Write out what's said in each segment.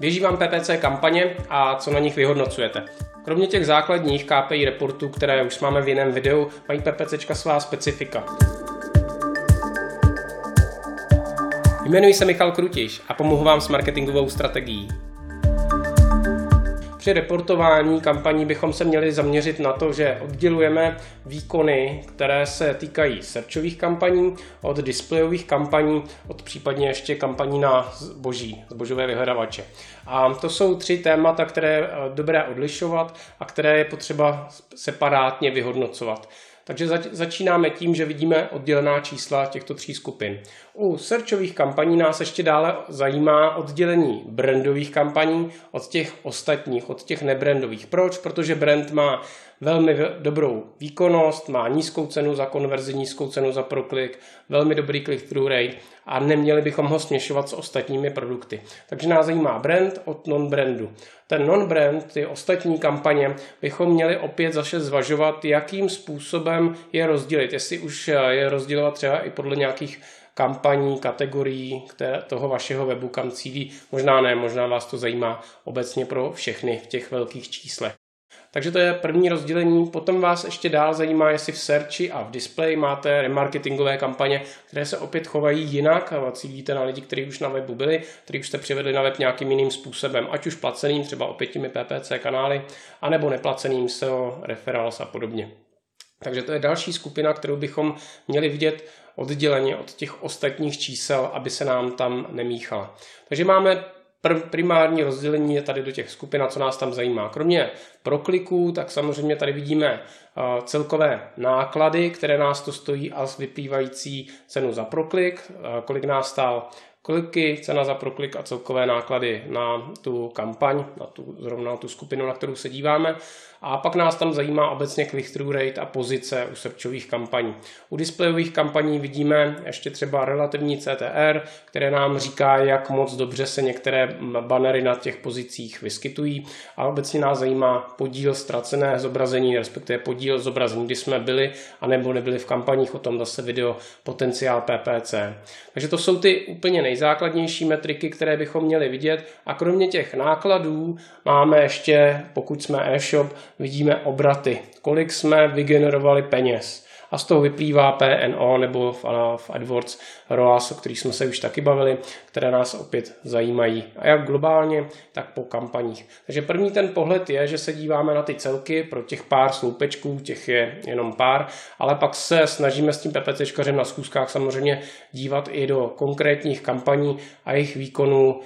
Běží vám PPC kampaně a co na nich vyhodnocujete? Kromě těch základních KPI reportů, které už máme v jiném videu, mají PPCčka svá specifika. Jmenuji se Michal Krutiš a pomohu vám s marketingovou strategií. Při reportování kampaní bychom se měli zaměřit na to, že oddělujeme výkony, které se týkají searchových kampaní od displejových kampaní, od případně ještě kampaní na zboží, zbožové vyhledavače. A to jsou tři témata, které je dobré odlišovat a které je potřeba separátně vyhodnocovat. Takže začínáme tím, že vidíme oddělená čísla těchto tří skupin. U searchových kampaní nás ještě dále zajímá oddělení brandových kampaní od těch ostatních, od těch nebrandových. Proč? Protože brand má velmi dobrou výkonnost, má nízkou cenu za konverzi, nízkou cenu za proklik, velmi dobrý click-through rate a neměli bychom ho směšovat s ostatními produkty. Takže nás zajímá brand od non-brandu. Ten non-brand, ty ostatní kampaně, bychom měli opět zase zvažovat, jakým způsobem je rozdělit. Jestli už je rozdělovat třeba i podle nějakých kampaní, kategorií které, toho vašeho webu, kam cílí. Možná ne, možná vás to zajímá obecně pro všechny v těch velkých číslech. Takže to je první rozdělení. Potom vás ještě dál zajímá, jestli v searchi a v display máte remarketingové kampaně, které se opět chovají jinak a cílíte na lidi, kteří už na webu byli, kteří už jste přivedli na web nějakým jiným způsobem, ať už placeným, třeba opět těmi PPC kanály, anebo neplaceným SEO, referrals a podobně. Takže to je další skupina, kterou bychom měli vidět odděleně od těch ostatních čísel, aby se nám tam nemíchala. Takže máme primární rozdělení je tady do těch skupin, co nás tam zajímá. Kromě prokliků, tak samozřejmě tady vidíme celkové náklady, které nás to stojí a vyplývající cenu za proklik, kolik nás stál kliky, cena za proklik a celkové náklady na tu kampaň, na tu, zrovna na tu skupinu, na kterou se díváme. A pak nás tam zajímá obecně click-through rate a pozice u searchových kampaní. U displejových kampaní vidíme ještě třeba relativní CTR, které nám říká, jak moc dobře se některé banery na těch pozicích vyskytují. A obecně nás zajímá podíl ztracené zobrazení, respektive podíl zobrazení, kdy jsme byli a nebo nebyli v kampaních, o tom zase video potenciál PPC. Takže to jsou ty úplně nejzákladnější metriky, které bychom měli vidět. A kromě těch nákladů máme ještě, pokud jsme e-shop, vidíme obraty, kolik jsme vygenerovali peněz a z toho vyplývá PNO nebo v, v AdWords ROAS, o kterých jsme se už taky bavili, které nás opět zajímají. A jak globálně, tak po kampaních. Takže první ten pohled je, že se díváme na ty celky pro těch pár sloupečků, těch je jenom pár, ale pak se snažíme s tím PPCčkařem na zkouškách samozřejmě dívat i do konkrétních kampaní a jejich výkonů,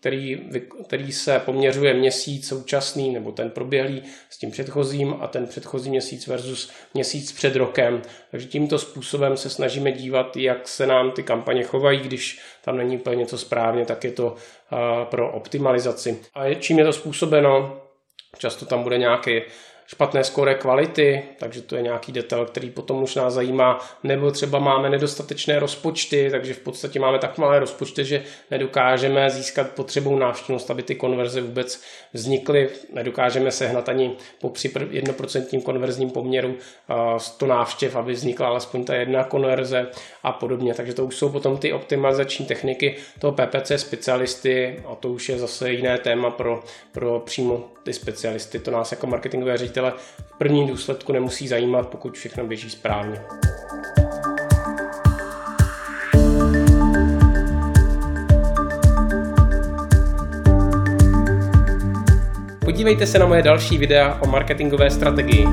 který, který se poměřuje měsíc současný nebo ten proběhlý s tím předchozím a ten předchozí měsíc versus měsíc před rokem. Takže tímto způsobem se snažíme dívat, jak se nám ty kampaně chovají, když tam není úplně něco správně, tak je to pro optimalizaci. A čím je to způsobeno? Často tam bude nějaký špatné skóre kvality, takže to je nějaký detail, který potom už nás zajímá, nebo třeba máme nedostatečné rozpočty, takže v podstatě máme tak malé rozpočty, že nedokážeme získat potřebou návštěvnost, aby ty konverze vůbec vznikly, nedokážeme sehnat ani po jednoprocentním konverzním poměru 100 návštěv, aby vznikla alespoň ta jedna konverze a podobně. Takže to už jsou potom ty optimalizační techniky toho PPC specialisty a to už je zase jiné téma pro, pro přímo ty specialisty. To nás jako marketingové ředitele v prvním důsledku nemusí zajímat, pokud všechno běží správně. Podívejte se na moje další videa o marketingové strategii.